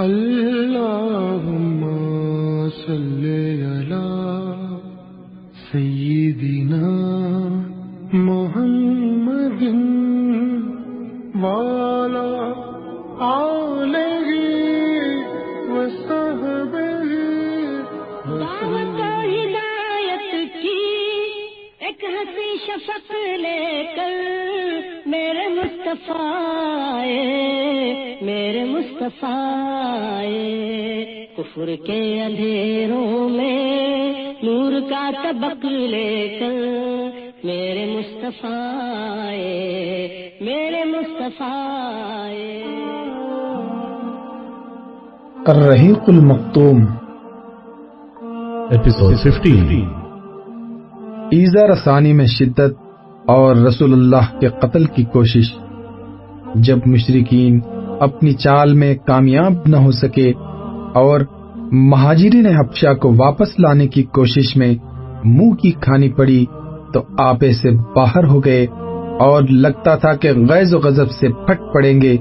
اللهم صل على سيدنا محمد وعلى آله وصحبه دعوت ہدایت کی ایک ہنسی شفق لے کر میرے مصطفیٰ آئے، میرے مصطفیٰ آئے۔ کفر کے اندھیروں میں نور کا طبق لے کر میرے مصطفیٰ میرے مصطفیٰ۔ الرحیق المختوم Episode 15 ایزا رسانی میں شدت اور رسول اللہ کے قتل کی کوشش جب مشرقین اپنی چال میں کامیاب نہ ہو سکے اور مہاجرین حبشہ کو واپس لانے کی کوشش میں منہ کی کھانی پڑی تو آپے سے باہر ہو گئے اور لگتا تھا کہ غیظ و غضب سے پھٹ پڑیں گے۔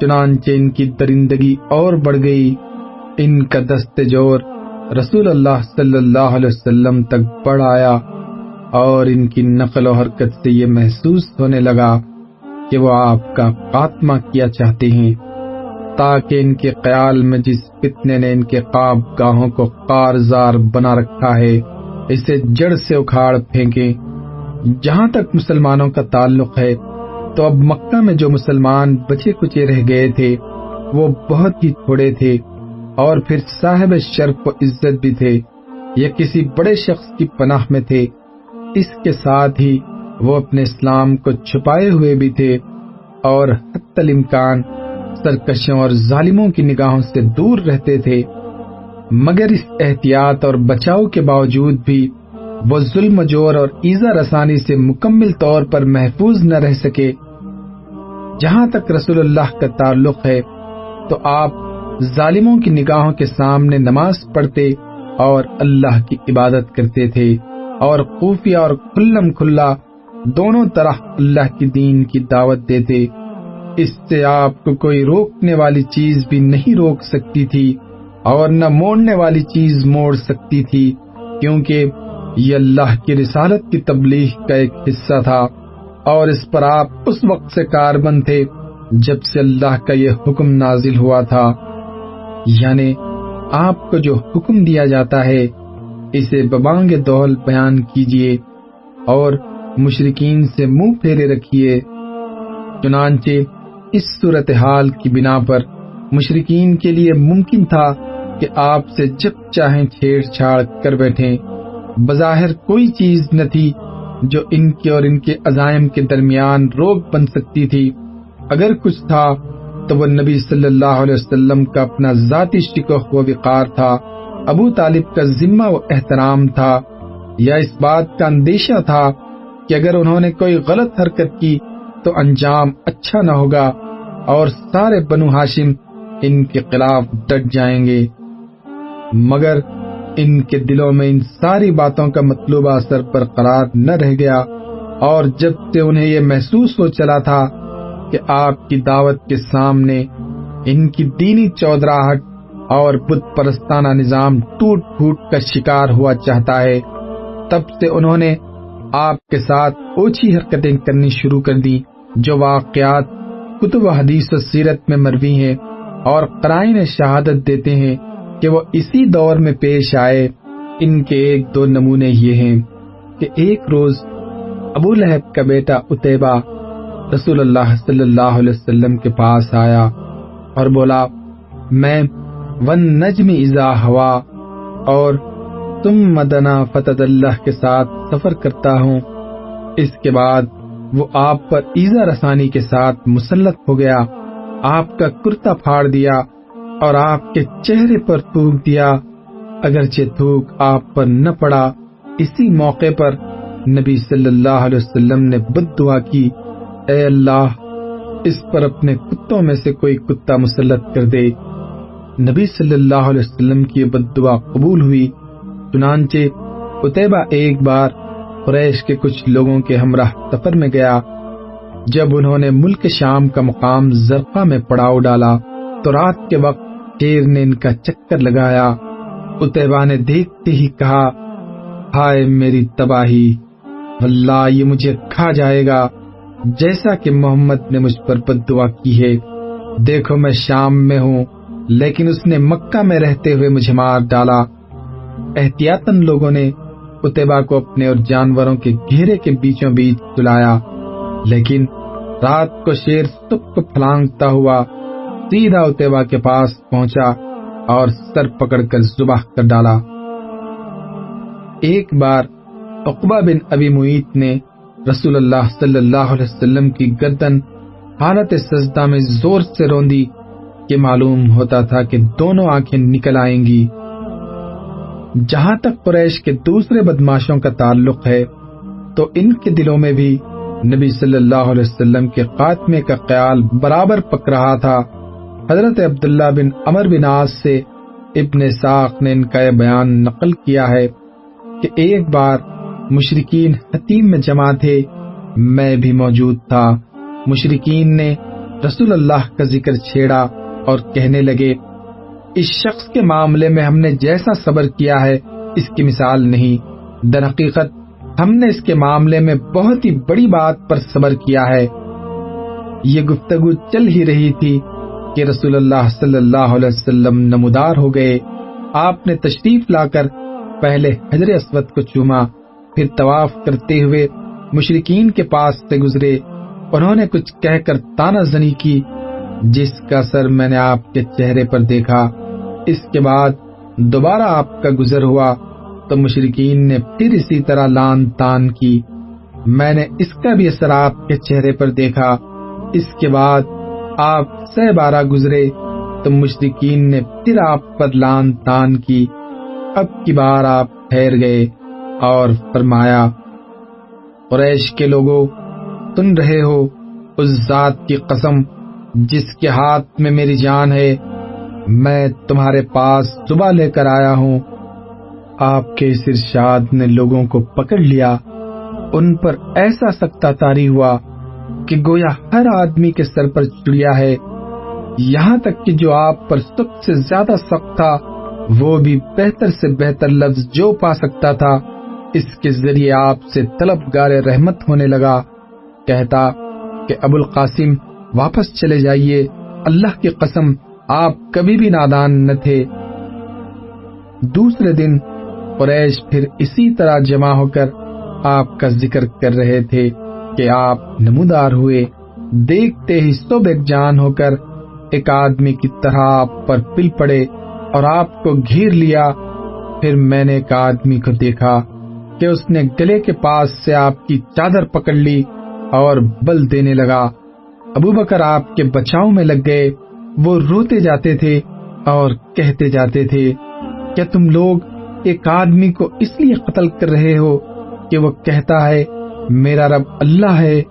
چنانچہ ان کی درندگی اور بڑھ گئی۔ ان کا دست جور رسول اللہ صلی اللہ علیہ وسلم تک بڑھ آیا اور ان کی نقل و حرکت سے یہ محسوس ہونے لگا۔ کہ وہ آپ کا خاتمہ کیا چاہتے ہیں، تاکہ ان کے خیال میں جس فتنے نے ان کے خواب گاہوں کو کارزار بنا رکھا ہے، اسے جڑ سے اکھاڑ پھینکے جہاں تک مسلمانوں کا تعلق ہے، تو اب مکہ میں جو مسلمان بچے کچے رہ گئے تھے، وہ بہت ہی تھوڑے تھے۔ اور پھر صاحب شرف و عزت بھی تھے۔ یا کسی بڑے شخص کی پناہ میں تھے۔ اس کے ساتھ ہی وہ اپنے اسلام کو چھپائے ہوئے بھی تھے اور حت الامکان سرکشوں اور ظالموں کی نگاہوں سے دور رہتے تھے، مگر اس احتیاط اور بچاؤ کے باوجود بھی وہ ظلم جور اور ایزا رسانی سے مکمل طور پر محفوظ نہ رہ سکے۔ جہاں تک رسول اللہ کا تعلق ہے، تو آپ ظالموں کی نگاہوں کے سامنے نماز پڑھتے اور اللہ کی عبادت کرتے تھے اور خفیہ اور کھلم کھلا دونوں طرح اللہ کی دین کی دعوت دیتے اس سے آپ کو کوئی روکنے والی چیز بھی نہیں روک سکتی تھی اور نہ موڑنے والی چیز موڑ سکتی تھی، کیونکہ یہ اللہ کی رسالت کی تبلیغ کا ایک حصہ تھا۔ اور اس پر آپ اس وقت سے کاربند تھے جب سے اللہ کا یہ حکم نازل ہوا تھا۔ یعنی آپ کو جو حکم دیا جاتا ہے، اسے ببانگ دول بیان کیجیے اور مشرقین سے منہ پھیرے رکھیے۔ چنانچہ اس صورتحال کی بنا پر مشرقین کے لیے ممکن تھا کہ آپ سے جب چاہیں چھیڑ چھاڑ کر بیٹھیں۔ بظاہر کوئی چیز نہ تھی جو ان کے اور ان کے عزائم کے درمیان روک بن سکتی تھی۔ اگر کچھ تھا تو وہ نبی صلی اللہ علیہ وسلم کا اپنا ذاتی شکوہ و وقار تھا۔ ابو طالب کا ذمہ و احترام تھا۔ یا اس بات کا اندیشہ تھا کہ اگر انہوں نے کوئی غلط حرکت کی تو انجام اچھا نہ ہوگا اور سارے بنو ہاشم ان کے خلاف ڈٹ جائیں گے۔ مگر ان کے دلوں میں ان ساری باتوں کا مطلوبہ اثر برقرار نہ رہ گیا اور جب سے انہیں یہ محسوس ہو چلا تھا کہ آپ کی دعوت کے سامنے ان کی دینی چودراہٹ اور بت پرستانہ نظام ٹوٹ پھوٹ کا شکار ہوا چاہتا ہے، تب سے انہوں نے آپ کے ساتھ اوچھی حرکتیں کرنی شروع کر دی، جو واقعات، کتب و حدیث و سیرت میں مروی ہیں اور قرائن شہادت دیتے ہیں کہ وہ اسی دور میں پیش آئے۔ ان کے ایک دو نمونے یہ ہیں کہ ایک روز ابو لہب کا بیٹا اتیبا رسول اللہ صلی اللہ علیہ وسلم کے پاس آیا اور بولا، میں ون نجم ازا ہوا اور تم مدنا فتح اللہ کے ساتھ سفر کرتا ہوں۔ اس کے بعد وہ آپ پر ایزا رسانی کے ساتھ مسلط ہو گیا۔ آپ کا کرتا پھاڑ دیا اور آپ کے چہرے پر تھوک دیا۔ اگرچہ تھوک آپ پر نہ پڑا، اسی موقع پر نبی صلی اللہ علیہ وسلم نے بد دعا کی۔ اے اللہ، اس پر اپنے کتوں میں سے کوئی کتا مسلط کر دے۔ نبی صلی اللہ علیہ وسلم کی بد دعا قبول ہوئی۔ چنانچہ اتبا ایک بار قریش کے کچھ لوگوں کے ہمراہ سفر میں گیا۔ جب انہوں نے ملک شام کا مقام زرقہ میں پڑاؤ ڈالا، تو رات کے وقت شیر نے ان کا چکر لگایا۔ اتبا نے دیکھتے ہی کہا، ہائے میری تباہی اللہ یہ مجھے کھا جائے گا۔ جیسا کہ محمد نے مجھ پر بد دعا کی ہے، دیکھو میں شام میں ہوں، لیکن اس نے مکہ میں رہتے ہوئے مجھے مار ڈالا۔ احتیاطن لوگوں نے اتبا کو اپنے اور جانوروں کے گھیرے کے بیچوں بیچ سلایا لیکن رات کو شیر سب کو پھلانگتا ہوا سیدھا اتبا کے پاس پہنچا اور سر پکڑ کر زباہ کر ڈالا۔ ایک بار اقبا بن ابی معیت نے رسول اللہ صلی اللہ علیہ وسلم کی گردن حالت سجدہ میں زور سے روندی کہ معلوم ہوتا تھا کہ دونوں آنکھیں نکل آئیں گی۔ جہاں تک قریش کے دوسرے بدماشوں کا تعلق ہے، تو ان کے دلوں میں بھی نبی صلی اللہ علیہ وسلم کے خاتمے کا خیال برابر پک رہا تھا۔ حضرت عبداللہ بن امر بن آس سے ابن ساق نے ان کا یہ بیان نقل کیا ہے کہ ایک بار مشرقین حتیم میں جمع تھے، میں بھی موجود تھا۔ مشرقین نے رسول اللہ کا ذکر چھیڑا اور کہنے لگے اس شخص کے معاملے میں ہم نے جیسا صبر کیا ہے، اس کی مثال نہیں۔ در حقیقت، ہم نے اس کے معاملے میں بہت ہی بڑی بات پر صبر کیا ہے۔ یہ گفتگو چل ہی رہی تھی کہ رسول اللہ صلی اللہ علیہ وسلم نمودار ہو گئے۔ آپ نے تشریف لا کر پہلے حضر اسود کو چوما، پھر طواف کرتے ہوئے مشرقین کے پاس سے گزرے۔ انہوں نے کچھ کہہ کر تانا زنی کی، جس کا سر میں نے آپ کے چہرے پر دیکھا۔ اس کے بعد دوبارہ آپ کا گزر ہوا تو مشرقین نے پھر اسی طرح لان تان کی۔ میں نے اس کا بھی اثر آپ کے چہرے پر دیکھا۔ اس کے بعد آپ سہ بارہ گزرے تو مشرقین نے پھر آپ پر لان تان کی۔ اب کی بار آپ ٹھہر گئے اور فرمایا، قریش کے لوگوں سن رہے ہو اس ذات کی قسم جس کے ہاتھ میں میری جان ہے۔ میں تمہارے پاس صبح لے کر آیا ہوں۔ آپ کے اس ارشاد نے لوگوں کو پکڑ لیا۔ ان پر ایسا سکتا تاری ہوا کہ گویا ہر آدمی کے سر پر چڑیا ہے۔ یہاں تک کہ جو آپ پر سب سے زیادہ سخت تھا، وہ بھی بہتر سے بہتر لفظ جو پا سکتا تھا۔ اس کے ذریعے آپ سے طلب گار رحمت ہونے لگا۔ کہتا کہ ابو القاسم واپس چلے جائیے۔ اللہ کی قسم آپ کبھی بھی نادان نہ تھے۔ دوسرے دن قریش پھر اسی طرح جمع ہو کر آپ کا ذکر کر رہے تھے کہ آپ نمودار ہوئے۔ دیکھتے ہی سب ایک جان ہو کر ایک آدمی کی طرح آپ پر پل پڑے اور آپ کو گھیر لیا۔ پھر میں نے ایک آدمی کو دیکھا کہ اس نے گلے کے پاس سے آپ کی چادر پکڑ لی اور بل دینے لگا۔ ابو بکر آپ کے بچاؤ میں لگ گئے۔ وہ روتے جاتے تھے اور کہتے جاتے تھے، کیا تم لوگ ایک آدمی کو اس لیے قتل کر رہے ہو کہ وہ کہتا ہے، میرا رب اللہ ہے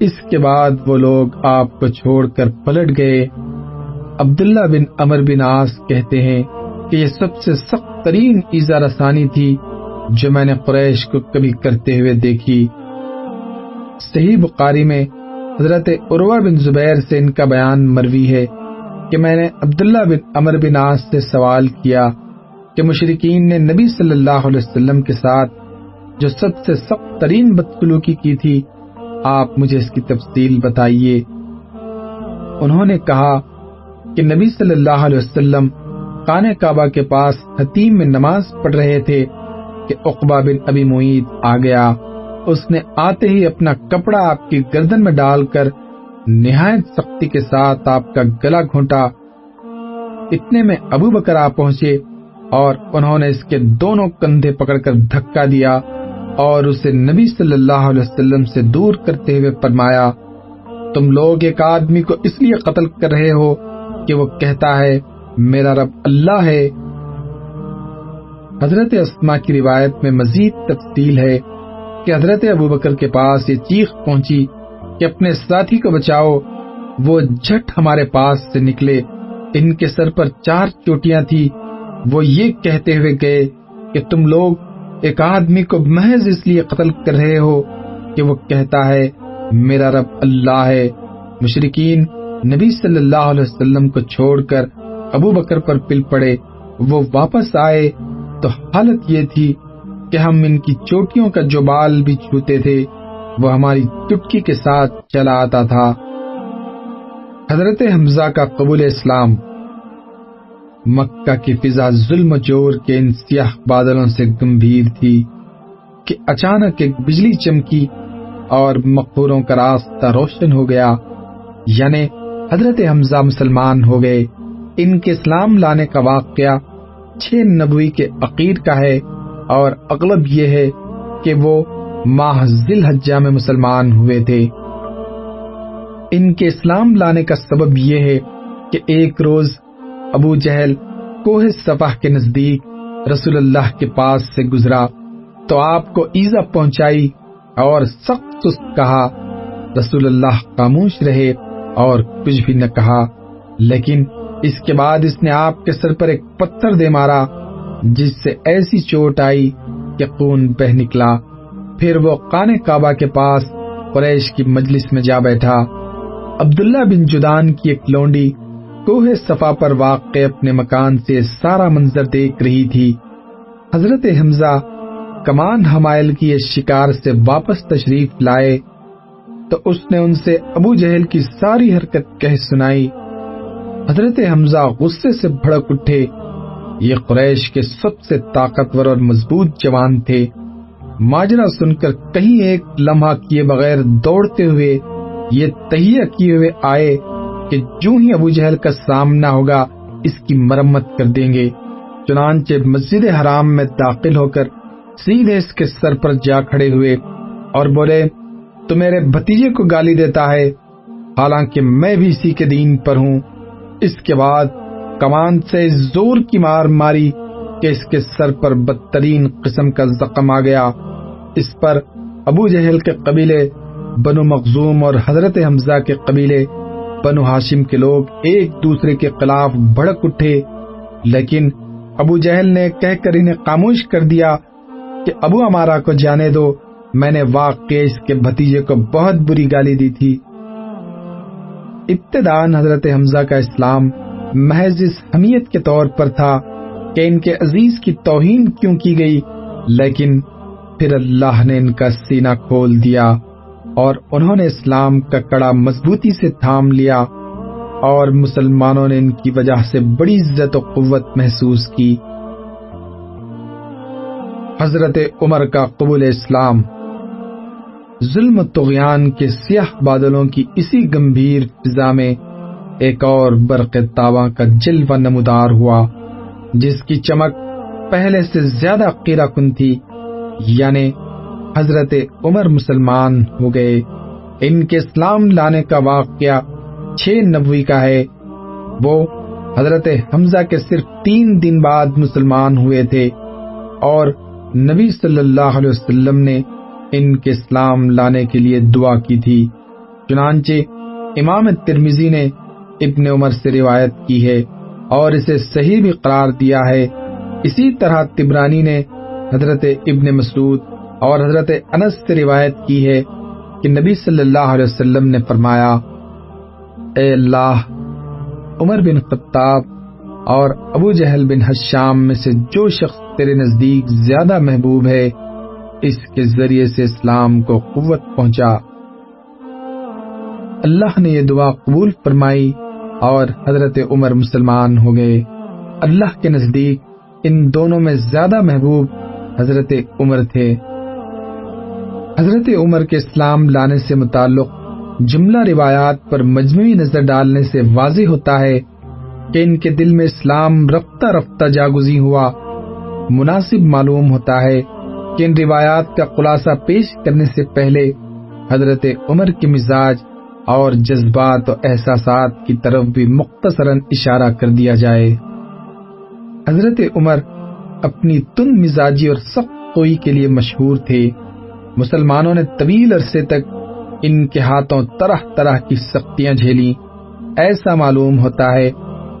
اس کے بعد وہ لوگ آپ کو چھوڑ کر پلٹ گئے۔ عبداللہ بن امر بن آس کہتے ہیں کہ یہ سب سے سخت ترین ایزا رسانی تھی جو میں نے قریش کو کبھی کرتے ہوئے دیکھی۔ صحیح بخاری میں حضرت عروہ بن زبیر سے ان کا بیان مروی ہے۔ کہ میں نے عبداللہ بن امر بن آس سے سوال کیا کہ مشرقین نے نبی صلی اللہ علیہ وسلم کے ساتھ جو سب سے سخت ترین بدسلوکی کی تھی، آپ مجھے اس کی تفصیل بتائیے۔ انہوں نے کہا کہ نبی صلی اللہ علیہ وسلم کان کعبہ کے پاس حتیم میں نماز پڑھ رہے تھے کہ اقبا بن ابی معید آ گیا۔ اس نے آتے ہی اپنا کپڑا آپ کی گردن میں ڈال کر نہایت سختی کے ساتھ آپ کا گلا گھونٹا اتنے میں ابو بکر آ پہنچے اور انہوں نے اس کے دونوں کندھے پکڑ کر دھکا دیا اور اسے نبی صلی اللہ علیہ وسلم سے دور کرتے ہوئے فرمایا، تم لوگ ایک آدمی کو اس لیے قتل کر رہے ہو کہ وہ کہتا ہے، میرا رب اللہ ہے۔ حضرت اسما کی روایت میں مزید تفصیل ہے کہ حضرت ابو بکر کے پاس یہ چیخ پہنچی۔ کہ اپنے ساتھی کو بچاؤ۔ وہ جھٹ ہمارے پاس سے نکلے۔ ان کے سر پر چار چوٹیاں تھی وہ یہ کہتے ہوئے گئے کہ تم لوگ ایک آدمی کو محض اس لیے قتل کر رہے ہو کہ وہ کہتا ہے، میرا رب اللہ ہے۔ مشرقین نبی صلی اللہ علیہ وسلم کو چھوڑ کر ابو بکر پر پل پڑے۔ وہ واپس آئے تو حالت یہ تھی کہ ہم ان کی چوٹیوں کا جو بال بھی چھوتے تھے وہ ہماری چٹکی کے ساتھ چلا آتا تھا۔ حضرت حمزہ کا قبول اسلام، مکہ کی فضا ظلم چور کے ان سیاہ بادلوں سے گمبھیر تھی کہ اچانک ایک بجلی چمکی اور مقبوروں کا راستہ روشن ہو گیا۔ یعنی حضرت حمزہ مسلمان ہو گئے۔ ان کے اسلام لانے کا واقعہ چھ نبوی کے عقید کا ہے اور اغلب یہ ہے کہ وہ ماہ ذل حجہ میں مسلمان ہوئے تھے۔ ان کے اسلام لانے کا سبب یہ ہے کہ ایک روز ابو جہل کوہ صفح کے نزدیک رسول اللہ کے پاس سے گزرا تو آپ کو ایزا پہنچائی اور سخت سست کہا، رسول اللہ خاموش رہے اور کچھ بھی نہ کہا۔ لیکن اس کے بعد اس نے آپ کے سر پر ایک پتھر دے مارا، جس سے ایسی چوٹ آئی کہ خون بہ نکلا۔ پھر وہ کانے کعبہ کے پاس قریش کی مجلس میں جا بیٹھا۔ عبداللہ بن جدان کی ایک لونڈی کوہ صفا پر واقع اپنے مکان سے سارا منظر دیکھ رہی تھی۔ حضرت حمزہ کمان حمائل کی اس شکار سے واپس تشریف لائے تو اس نے ان سے ابو جہل کی ساری حرکت کہہ سنائی۔ حضرت حمزہ غصے سے بھڑک اٹھے۔ یہ قریش کے سب سے طاقتور اور مضبوط جوان تھے۔ ماجرا سن کر کہیں ایک لمحہ کیے بغیر دوڑتے ہوئے، یہ تہیہ کیے ہوئے آئے کہ جو ہی ابو جہل کا سامنا ہوگا، اس کی مرمت کر دیں گے۔ چنانچہ مسجد حرام میں داخل ہو کر سیدھے اس کے سر پر جا کھڑے ہوئے اور بولے، تو میرے بھتیجے کو گالی دیتا ہے؟ حالانکہ میں بھی اسی کے دین پر ہوں۔ اس کے بعد کمان سے زور کی مار ماری کہ اس کے سر پر بدترین قسم کا زخم آ گیا۔ اس پر ابو جہل کے قبیلے، بنو مخزوم اور حضرت حمزہ کے قبیلے، بنو ہاشم کے لوگ ایک دوسرے کے خلاف بھڑک اٹھے۔ لیکن ابو جہل نے کہہ کر انہیں خاموش کر دیا کہ ابو ہمارا کو جانے دو، میں نے واقع اس کے بھتیجے کو بہت بری گالی دی تھی۔ ابتدان حضرت حمزہ کا اسلام محض اس حمیت کے طور پر تھا کہ ان کے عزیز کی توہین کیوں کی گئی، لیکن پھر اللہ نے ان کا سینہ کھول دیا اور انہوں نے اسلام کا کڑا مضبوطی سے تھام لیا اور مسلمانوں نے ان کی وجہ سے بڑی عزت و قوت محسوس کی۔ حضرت عمر کا قبول اسلام۔ ظلم و تغیان کے سیاہ بادلوں کی اسی گمبھیر فضا میں ایک اور برق تاوا کا جلوہ نمودار ہوا، جس کی چمک پہلے سے زیادہ قیرہ کن تھی۔ یعنی حضرت عمر مسلمان ہو گئے۔ ان کے اسلام لانے کا واقعہ چھ نبوی کا ہے۔ وہ حضرت حمزہ کے صرف تین دن بعد مسلمان ہوئے تھے اور نبی صلی اللہ علیہ وسلم نے ان کے اسلام لانے کے لیے دعا کی تھی۔ چنانچہ امام ترمیزی نے ابن عمر سے روایت کی ہے اور اسے صحیح بھی قرار دیا ہے۔ اسی طرح تبرانی نے حضرت ابن مسعود اور حضرت انس سے روایت کی ہے کہ نبی صلی اللہ علیہ وسلم نے فرمایا، اے اللہ، عمر بن خطاب اور ابو جہل بن حشام میں سے جو شخص تیرے نزدیک زیادہ محبوب ہے، اس کے ذریعے سے اسلام کو قوت پہنچا۔ اللہ نے یہ دعا قبول فرمائی اور حضرت عمر مسلمان ہو گئے۔ اللہ کے نزدیک ان دونوں میں زیادہ محبوب حضرت عمر تھے۔ حضرت عمر کے اسلام لانے سے متعلق جملہ روایات پر مجموعی نظر ڈالنے سے واضح ہوتا ہے کہ ان کے دل میں اسلام رفتہ رفتہ جاگزی ہوا۔ مناسب معلوم ہوتا ہے کہ ان روایات کا خلاصہ پیش کرنے سے پہلے حضرت عمر کے مزاج اور جذبات و احساسات کی طرف بھی مختصراً اشارہ کر دیا جائے۔ حضرت عمر اپنی تند مزاجی اور سخت کوئی کے لیے مشہور تھے۔ مسلمانوں نے طویل عرصے تک ان کے ہاتھوں طرح طرح کی سختیاں جھیلی ایسا معلوم ہوتا ہے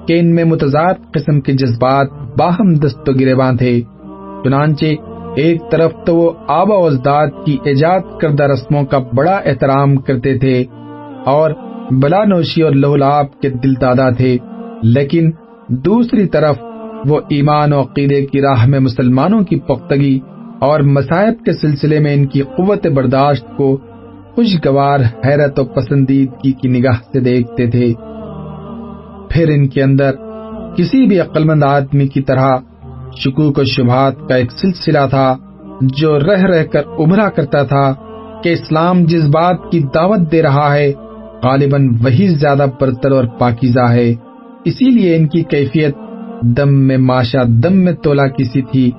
کہ ان میں متضاد قسم کے جذبات باہم دست و گریباں تھے۔ چنانچہ ایک طرف تو وہ آبا و اجداد کی ایجاد کردہ رسموں کا بڑا احترام کرتے تھے اور بلا نوشی اور لہولاب کے دل دادا تھے، لیکن دوسری طرف وہ ایمان و عقیدے کی راہ میں مسلمانوں کی پختگی اور مصائب کے سلسلے میں ان کی قوت برداشت کو خوشگوار حیرت و پسندیدگی کی نگاہ سے دیکھتے تھے۔ پھر ان کے اندر کسی بھی عقل مند آدمی کی طرح شکوک و شبہات کا ایک سلسلہ تھا جو رہ رہ کر ابھرا کرتا تھا کہ اسلام جس بات کی دعوت دے رہا ہے غالباً وہی زیادہ برتر اور پاکیزہ ہے۔ اسی لیے ان کی کیفیت دم میں ماشا دم میں تولا کسی تھی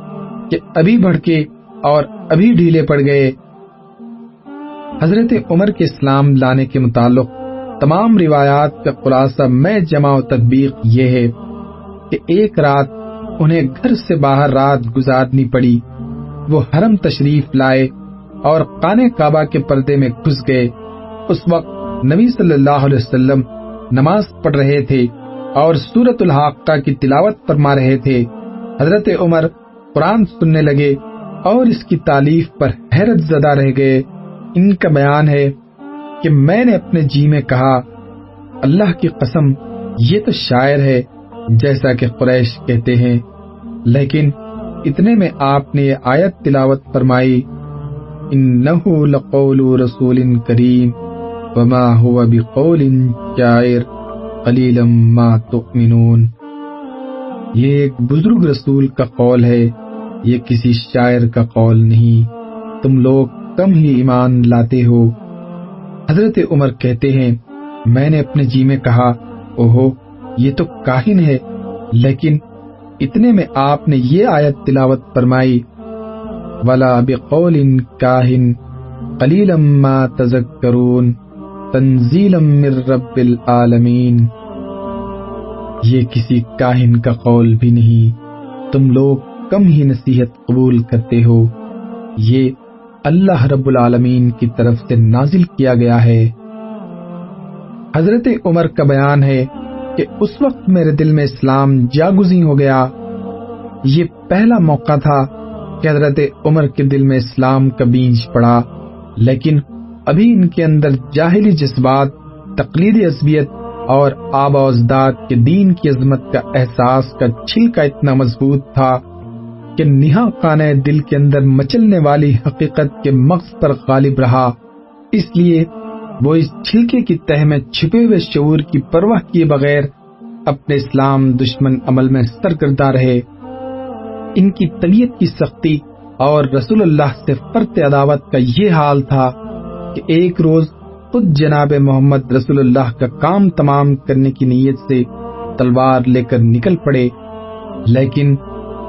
کہ ابھی بڑھ کے اور ابھی ڈھیلے پڑ گئے۔ حضرت عمر کے اسلام لانے کے متعلق تمام روایات کا خلاصہ میں جمع و تدبیق یہ ہے کہ ایک رات انہیں گھر سے باہر رات گزارنی پڑی۔ وہ حرم تشریف لائے اور قانے کعبہ کے پردے میں گھس گئے۔ اس وقت نبی صلی اللہ علیہ وسلم نماز پڑھ رہے تھے۔ اور سورت الحاقہ کی تلاوت فرما رہے تھے۔ حضرت عمر قرآن سننے لگے اور اس کی تعلیف پر حیرت زدہ رہ گئے۔ ان کا بیان ہے کہ میں نے اپنے جی میں کہا، اللہ کی قسم، یہ تو شاعر ہے، جیسا کہ قریش کہتے ہیں۔ لیکن اتنے میں آپ نے یہ آیت تلاوت فرمائی، انہو لقول رسول کریم، وما ہوا بقول شاعر قلیلا ما تؤمنون۔ یہ ایک بزرگ رسول کا قول ہے، یہ کسی شاعر کا قول نہیں۔ تم لوگ کم ہی ایمان لاتے ہو۔ حضرت عمر کہتے ہیں، میں نے اپنے جی میں کہا، اوہو، یہ تو کاہن ہے۔ لیکن اتنے میں آپ نے یہ آیت تلاوت فرمائی، ولا بقول کاہن قلیلا ما تذکرون تنزیلا من رب العالمین۔ یہ کسی کاہن کا قول بھی نہیں۔ تم لوگ کم ہی نصیحت قبول کرتے ہو۔ یہ اللہ رب العالمین کی طرف سے نازل کیا گیا ہے۔ حضرت عمر کا بیان ہے کہ اس وقت میرے دل میں اسلام جاگزی ہو گیا۔ یہ پہلا موقع تھا کہ حضرت عمر کے دل میں اسلام کا بیج پڑا، لیکن ابھی ان کے اندر جاہلی جذبات، تقلید عصبیت اور آب و اجداد کے دین کی عظمت کا احساس کا چھلکا اتنا مضبوط تھا کہ نہا خانہ دل کے اندر مچلنے والی حقیقت کے مغز پر غالب رہا۔ اس لیے وہ اس چھلکے کی تہ میں چھپے ہوئے شعور کی پرواہ کیے بغیر اپنے اسلام دشمن عمل میں سرگردہ رہے۔ ان کی طبیعت کی سختی اور رسول اللہ سے فرت عداوت کا یہ حال تھا کہ ایک روز خود جناب محمد رسول اللہ کا کام تمام کرنے کی نیت سے تلوار لے کر نکل پڑے، لیکن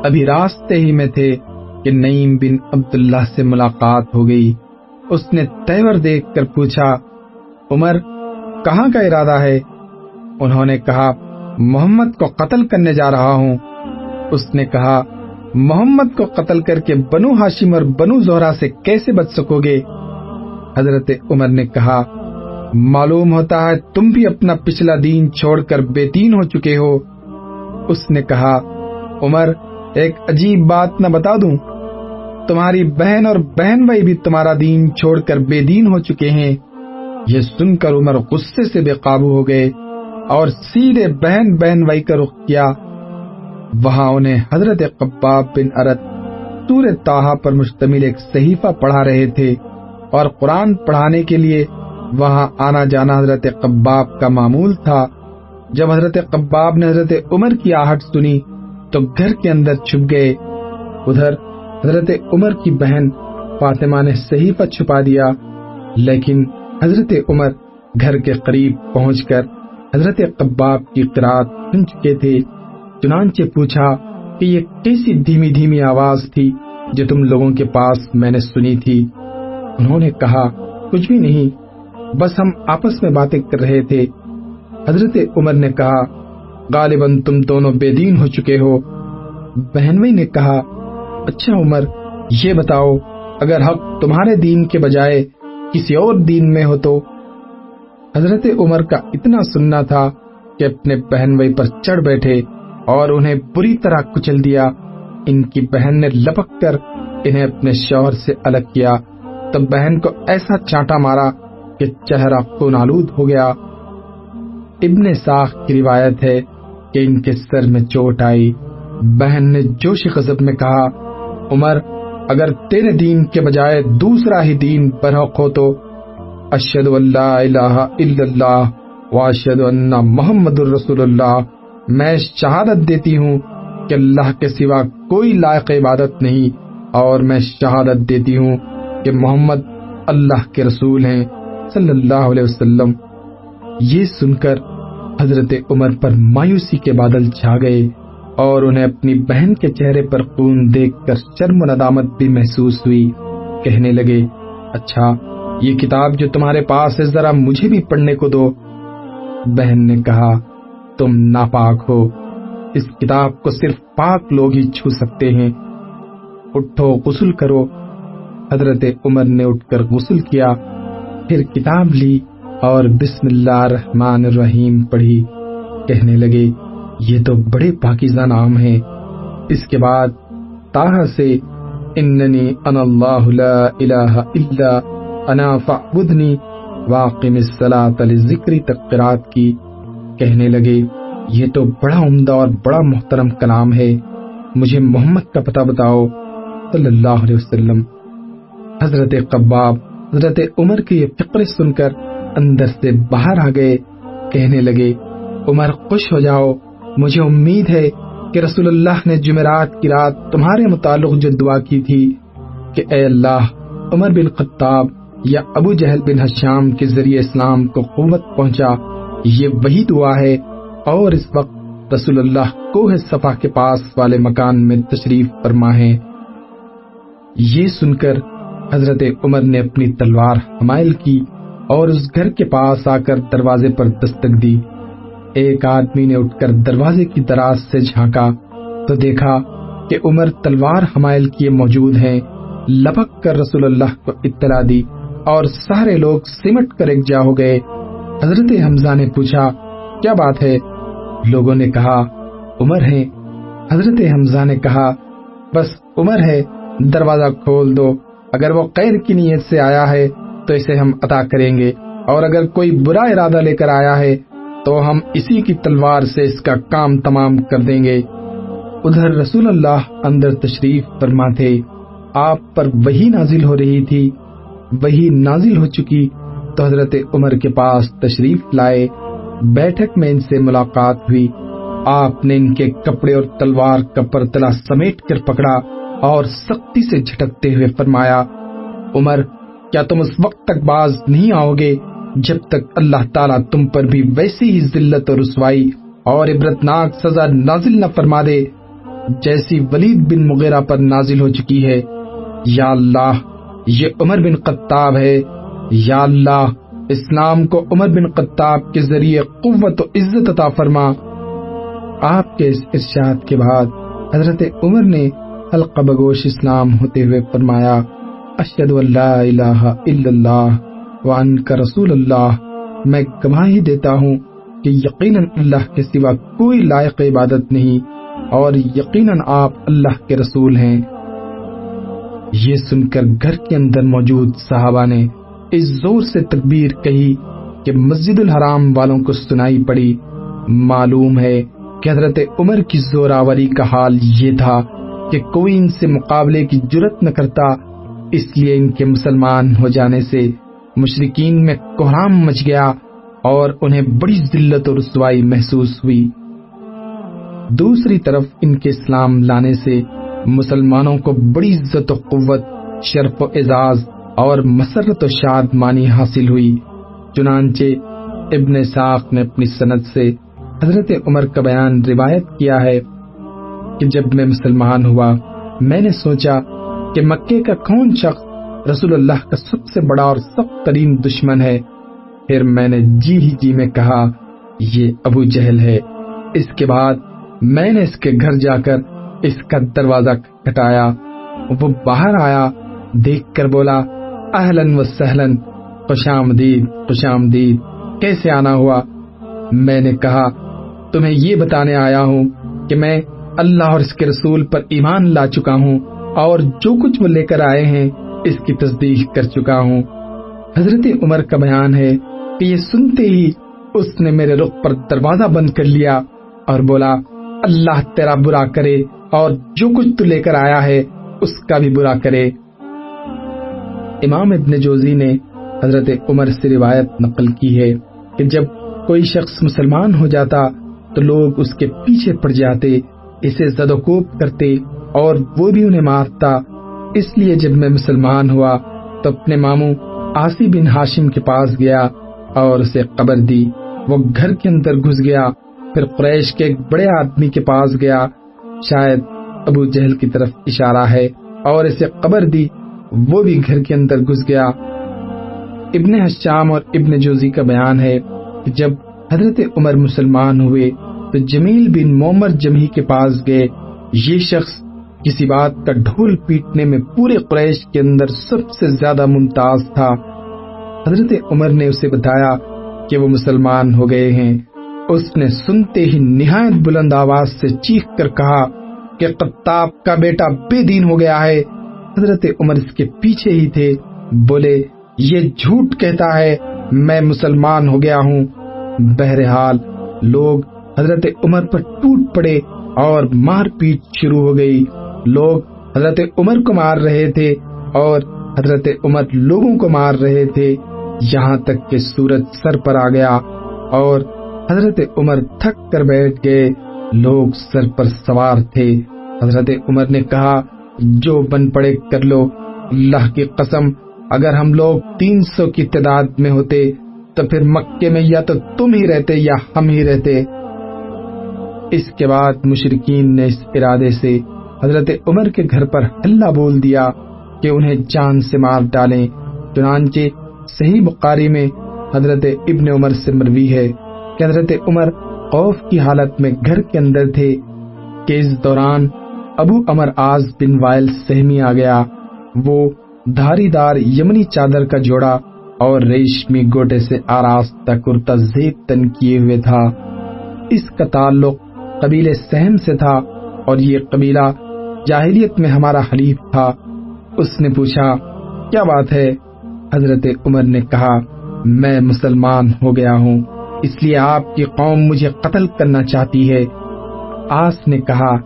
ابھی راستے ہی میں تھے کہ نعیم بن عبداللہ سے ملاقات ہو گئی۔ اس نے تیور دیکھ کر پوچھا، عمر، کہاں کا ارادہ ہے؟ انہوں نے کہا، محمد کو قتل کرنے جا رہا ہوں۔ اس نے کہا، محمد کو قتل کر کے بنو ہاشم اور بنو زہرا سے کیسے بچ سکو گے؟ حضرت عمر نے کہا، معلوم ہوتا ہے تم بھی اپنا پچھلا دین چھوڑ کر بے دین ہو چکے ہو۔ اس نے کہا، عمر، ایک عجیب بات نہ بتا دوں۔ تمہاری بہن اور بہن بھائی بھی تمہارا دین چھوڑ کر بے دین ہو چکے ہیں۔ یہ سن کر عمر غصے سے بے قابو ہو گئے اور سیدھے بہن بہن بھائی کا رخ کیا۔ وہاں انہیں حضرت قباب بن ارت سور تاہا پر مشتمل ایک صحیفہ پڑھا رہے تھے۔ اور قرآن پڑھانے کے لیے وہاں آنا جانا حضرت قباب کا معمول تھا۔ جب حضرت قباب نے حضرت عمر کی آہٹ سنی تو گھر کے اندر چھپ گئے۔ ادھر حضرت عمر کی بہن فاطمہ نے صحیفہ چھپا دیا، لیکن حضرت عمر گھر کے قریب پہنچ کر حضرت قباب کی قرآن سن چکے تھے۔ چنانچہ پوچھا کہ یہ کیسی دھیمی دھیمی آواز تھی جو تم لوگوں کے پاس میں نے سنی تھی؟ انہوں نے کہا، کچھ بھی نہیں، بس ہم آپس میں باتیں کر رہے تھے۔ حضرت عمر نے کہا، غالباً تم دونوں بے دین ہو چکے ہو۔ بہنوئی نے کہا اچھا عمر، یہ بتاؤ، اگر حق تمہارے دین کے بجائے کسی اور دین میں ہو تو؟ حضرت عمر کا اتنا سننا تھا کہ اپنے بہن بھائی پر چڑھ بیٹھے اور انہیں بری طرح کچل دیا۔ ان کی بہن نے لپک کر انہیں اپنے شوہر سے الگ کیا۔ تب بہن کو ایسا چانٹا مارا کہ چہرہ خون آلود ہو گیا۔ ابن ساخ کی روایت ہے کہ ان کے سر میں چوٹ آئی۔ بہن نے جوش غضب میں کہا، عمر، اگر تیرے دین کے بجائے دوسرا ہی دین برحق ہو تو اشد اللہ الہ الا اللہ واشد ان محمد الرسول اللہ۔ میں شہادت دیتی ہوں کہ اللہ کے سوا کوئی لائق عبادت نہیں اور میں شہادت دیتی ہوں کہ محمد اللہ کے رسول ہیں صلی اللہ علیہ وسلم۔ یہ سن کر حضرت عمر پر مایوسی کے بادل چھا گئے اور انہیں اپنی بہن کے چہرے پر خون دیکھ کر شرم و ندامت بھی محسوس ہوئی۔ کہنے لگے اچھا یہ کتاب جو تمہارے پاس ہے، ذرا مجھے بھی پڑھنے کو دو۔ بہن نے کہا، تم ناپاک ہو، اس کتاب کو صرف پاک لوگ ہی چھو سکتے ہیں۔ اٹھو، غسل کرو۔ حضرت عمر نے اٹھ کر غسل کیا، پھر کتاب لی اور بسم اللہ الرحمن الرحیم پڑھی۔ کہنے لگے، یہ تو بڑے پاکیزہ نام ہیں۔ اس کے بعد تاہا سے، اننی ان اللہ لا الہ الا انا فعبدنی واقم الصلاة لذکری تقرات کی۔ کہنے لگے، یہ تو بڑا عمدہ اور بڑا محترم کلام ہے۔ مجھے محمد کا پتہ بتاؤ۔ صلی اللہ علیہ وسلم۔ حضرت قباب، حضرت عمر کی یہ فکر سن کر اندر سے باہر آ گئے، کہنے لگے، عمر خوش ہو جاؤ، مجھے امید ہے کہ رسول اللہ نے جمعرات کی رات تمہارے متعلق جو دعا کی تھی کہ اے اللہ، عمر بن خطاب یا ابو جہل بن حشام کے ذریعے اسلام کو قوت پہنچا، یہ وہی دعا ہے، اور اس وقت رسول اللہ کوہ صفا کے پاس والے مکان میں تشریف فرما ہے یہ سن کر حضرت عمر نے اپنی تلوار حمائل کی اور اس گھر کے پاس آ کر دروازے پر دستک دی۔ ایک آدمی نے اٹھ کر دروازے کی دراز سے جھانکا تو دیکھا کہ عمر تلوار حمائل کیے موجود ہیں۔ لپک کر رسول اللہ کو اطلاع دی اور سارے لوگ سمٹ کر ایک جا ہو گئے۔ حضرت حمزہ نے پوچھا، کیا بات ہے؟ لوگوں نے کہا، عمر ہے حضرت حمزہ نے کہا، بس عمر ہے، دروازہ کھول دو۔ اگر وہ قید کی نیت سے آیا ہے تو اسے ہم عطا کریں گے، اور اگر کوئی برا ارادہ لے کر آیا ہے تو ہم اسی کی تلوار سے اس کا کام تمام کر دیں گے۔ ادھر رسول اللہ اندر تشریف فرما تھے آپ پر وہی نازل ہو رہی تھی وہی نازل ہو چکی تو حضرت عمر کے پاس تشریف لائے۔ بیٹھک میں ان سے ملاقات ہوئی۔ آپ نے ان کے کپڑے اور تلوار کا پرتلا سمیٹ کر پکڑا۔ اور سختی سے جھٹکتے ہوئے فرمایا، عمر، کیا تم اس وقت تک باز نہیں آؤ گے جب تک اللہ تعالیٰ تم پر بھی ویسی ہی ذلت اور رسوائی اور عبرتناک سزا نازل نہ فرما دے جیسی ولید بن مغیرہ پر نازل ہو چکی ہے؟ یا اللہ، یہ عمر بن قطاب ہے۔ یا اللہ اسلام کو عمر بن قطاب کے ذریعے قوت و عزت عطا فرما۔ آپ کے اس ارشاد کے بعد حضرت عمر نے حلقہ بگوش اسلام ہوتے ہوئے فرمایا اشد اللہ الہ الا اللہ وان کا رسول اللہ. میں گواہی دیتا ہوں کہ یقیناً اللہ کے سوا کوئی لائق عبادت نہیں اور یقیناً آپ اللہ کے رسول ہیں۔ یہ سن کر گھر کے اندر موجود صحابہ نے اس زور سے تکبیر کہی کہ مسجد الحرام والوں کو سنائی پڑی۔ معلوم ہے کہ حضرت عمر کی زوراوری کا حال یہ تھا کہ کوئی ان سے مقابلے کی جرت نہ کرتا، اس لیے ان کے مسلمان ہو جانے سے مشرقین میں کوہرام مچ گیا اور انہیں بڑی ذلت اور رسوائی محسوس ہوئی۔ دوسری طرف ان کے اسلام لانے سے مسلمانوں کو بڑی عزت و قوت، شرف و اعزاز اور مسرت و شاد مانی حاصل ہوئی۔ چنانچہ ابن ساق نے اپنی سند سے حضرت عمر کا بیان روایت کیا ہے۔ کہ جب میں مسلمان ہوا، میں نے سوچا کہ مکے کا کون شخص رسول اللہ کا سب سے بڑا اور سخت ترین دشمن ہے۔ پھر میں نے جی ہی جی میں کہا، یہ ابو جہل ہے۔ اس کے بعد میں نے اس کے گھر جا کر اس کا دروازہ کھٹایا۔ وہ باہر آیا، دیکھ کر بولا اہلن و سہلن خوش آمدید خوش آمدید، کیسے آنا ہوا؟ میں نے کہا، تمہیں یہ بتانے آیا ہوں کہ میں اللہ اور اس کے رسول پر ایمان لا چکا ہوں اور جو کچھ وہ لے کر آئے ہیں، اس کی تصدیق کر چکا ہوں۔ حضرت عمر کا بیان ہے کہ یہ سنتے ہی اس نے میرے رخ پر دروازہ بند کر لیا اور بولا، اللہ تیرا برا کرے اور جو کچھ تو لے کر آیا ہے، اس کا بھی برا کرے۔ امام ابن جوزی نے حضرت عمر سے روایت نقل کی ہے کہ جب کوئی شخص مسلمان ہو جاتا تو لوگ اس کے پیچھے پڑ جاتے اسے زد و کوب کرتے اور وہ بھی انہیں مارتا۔ اس لیے جب میں مسلمان ہوا، تو اپنے ماموں آسی بن ہاشم کے پاس گیا اور اسے قبر دی۔ وہ گھر کے اندر گھس گیا۔ پھر قریش کے ایک بڑے آدمی کے پاس گیا۔ شاید ابو جہل کی طرف اشارہ ہے اور اسے قبر دی۔ وہ بھی گھر کے اندر گھس گیا۔ ابن حشام اور ابن جوزی کا بیان ہے کہ جب حضرت عمر مسلمان ہوئے تو جمیل بن مومر جمہی کے پاس گئے۔ یہ شخص کسی بات کا ڈھول پیٹنے میں پورے قریش کے اندر سب سے زیادہ ممتاز تھا۔ حضرت عمر نے اسے بتایا کہ وہ مسلمان ہو گئے ہیں۔ اس نے سنتے ہی نہایت بلند آواز سے چیخ کر کہا کہ قطاب کا بیٹا بے دین ہو گیا ہے۔ حضرت عمر اس کے پیچھے ہی تھے۔ بولے، یہ جھوٹ کہتا ہے، میں مسلمان ہو گیا ہوں۔ بہرحال، لوگ حضرت عمر پر ٹوٹ پڑے اور مار پیٹ شروع ہو گئی۔ لوگ حضرت عمر کو مار رہے تھے اور حضرت عمر لوگوں کو مار رہے تھے۔ یہاں تک کہ سورج سر پر آ گیا اور حضرت عمر تھک کر بیٹھ گئے۔ لوگ سر پر سوار تھے۔ حضرت عمر نے کہا، جو بن پڑے کر لو۔ اللہ کی قسم، اگر ہم لوگ تین سو کی تعداد میں ہوتے تو پھر مکے میں یا تو تم ہی رہتے یا ہم ہی رہتے۔ اس کے بعد مشرقین نے اس ارادے سے حضرت عمر کے گھر پر ہلا بول دیا کہ انہیں جان سے مار ڈالیں، چنانچہ صحیح بخاری میں حضرت ابن عمر سے مروی ہے کہ حضرت عمر خوف کی حالت میں گھر کے اندر تھے کہ اس دوران ابو امر آز بن وائل سہمی آ گیا۔ وہ دھاری دار یمنی چادر کا جوڑا اور ریشمی گوٹے سے آراستہ کرتا زیب تن کیے ہوئے تھا۔ اس کا تعلق قبیلے سہم سے تھا اور یہ قبیلہ جاہلیت میں ہمارا حلیف تھا۔ اس نے پوچھا، کیا بات ہے؟ حضرت عمر نے کہا، میں مسلمان ہو گیا ہوں، اس لیے آپ کی قوم مجھے قتل کرنا چاہتی ہے۔ آس نے کہا،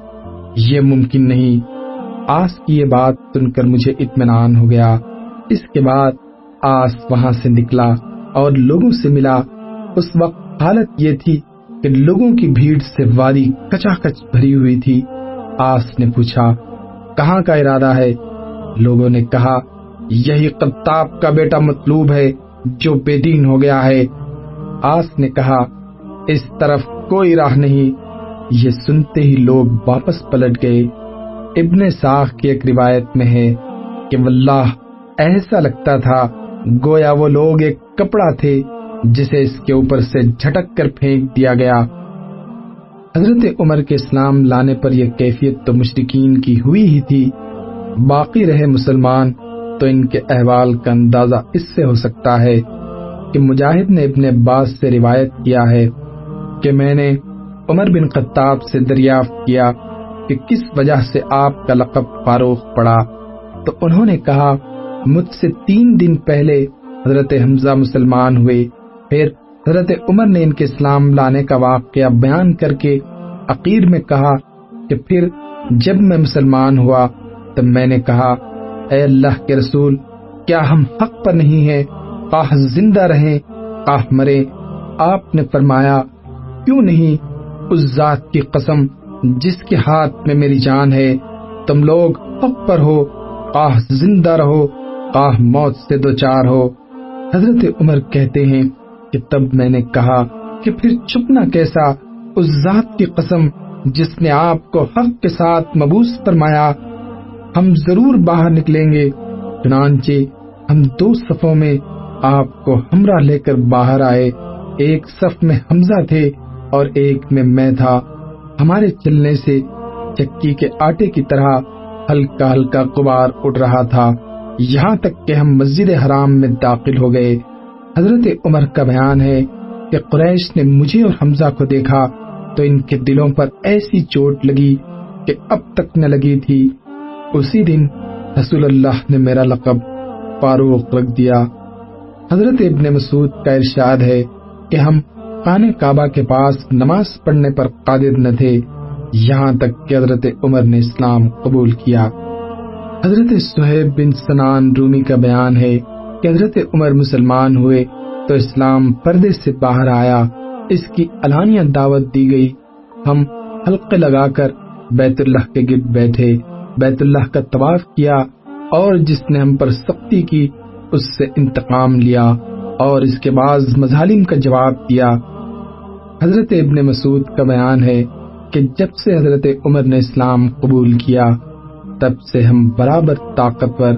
یہ ممکن نہیں۔ آس کی یہ بات سن کر مجھے اطمینان ہو گیا۔ اس کے بعد آس وہاں سے نکلا اور لوگوں سے ملا۔ اس وقت حالت یہ تھی کہ لوگوں کی بھیڑ سے وادی کچا کچ بھری ہوئی تھی۔ آس نے پوچھا، کہاں کا ارادہ ہے؟ لوگوں نے کہا، یہی قطاب کا بیٹا مطلوب ہے جو بے دین ہو گیا ہے۔ آس نے کہا، اس طرف کوئی راہ نہیں۔ یہ سنتے ہی لوگ واپس پلٹ گئے۔ ابن ساخ کی ایک روایت میں ہے کہ واللہ، ایسا لگتا تھا گویا وہ لوگ ایک کپڑا تھے۔ جسے اس کے اوپر سے جھٹک کر پھینک دیا گیا۔ حضرت عمر کے اسلام لانے پر یہ کیفیت تو مشرقین کی ہوئی ہی تھی۔ باقی رہے مسلمان تو ان کے احوال کا اندازہ اس سے ہو سکتا ہے کہ مجاہد نے ابن عباس سے روایت کیا ہے کہ میں نے عمر بن خطاب سے دریافت کیا کہ کس وجہ سے آپ کا لقب فاروق پڑا۔ تو انہوں نے کہا، مجھ سے تین دن پہلے حضرت حمزہ مسلمان ہوئے۔ پھر حضرت عمر نے ان کے اسلام لانے کا واقعہ بیان کر کے عقیر میں کہا کہ پھر جب میں مسلمان ہوا تب میں نے کہا، اے اللہ کے رسول، کیا ہم حق پر نہیں ہیں؟ آہ زندہ رہیں آہ مرے آپ نے فرمایا، کیوں نہیں؟ اس ذات کی قسم جس کے ہاتھ میں میری جان ہے، تم لوگ حق پر ہو آہ زندہ رہو آہ موت سے دو چار ہو۔ حضرت عمر کہتے ہیں کہ تب میں نے کہا کہ پھر چھپنا کیسا، اس ذات کی قسم جس نے آپ کو حق کے ساتھ مبوس فرمایا، ہم ضرور باہر نکلیں گے، چنانچہ ہم دو صفوں میں آپ کو ہمراہ لے کر باہر آئے۔ ایک صف میں حمزہ تھے اور ایک میں میں تھا۔ ہمارے چلنے سے چکی کے آٹے کی طرح ہلکا ہلکا قبار اٹھ رہا تھا۔ یہاں تک کہ ہم مسجد حرام میں داخل ہو گئے۔ حضرت عمر کا بیان ہے کہ قریش نے مجھے اور حمزہ کو دیکھا تو ان کے دلوں پر ایسی چوٹ لگی کہ اب تک نہ لگی تھی۔ اسی دن رسول اللہ نے میرا لقب فاروق رکھ دیا۔ حضرت ابن مسعود کا ارشاد ہے کہ ہم خانے کعبہ کے پاس نماز پڑھنے پر قادر نہ تھے، یہاں تک کہ حضرت عمر نے اسلام قبول کیا۔ حضرت صہیب بن سنان رومی کا بیان ہے کہ حضرت عمر مسلمان ہوئے تو اسلام پردے سے باہر آیا، اس کی علانیہ دعوت دی گئی۔ ہم حلقے لگا کر بیت اللہ کے گرد بیٹھے، بیت اللہ کا طواف کیا اور جس نے ہم پر سختی کی، اس سے انتقام لیا اور اس کے بعد مظالم کا جواب دیا۔ حضرت ابن مسعود کا بیان ہے کہ جب سے حضرت عمر نے اسلام قبول کیا، تب سے ہم برابر طاقتور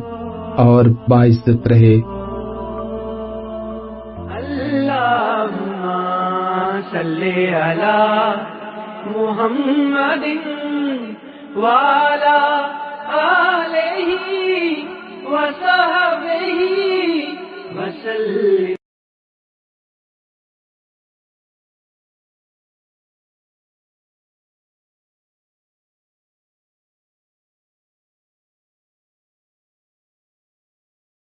اور باعزت رہے۔ صلی علی محمد والا آلہ وصحبہ وسلم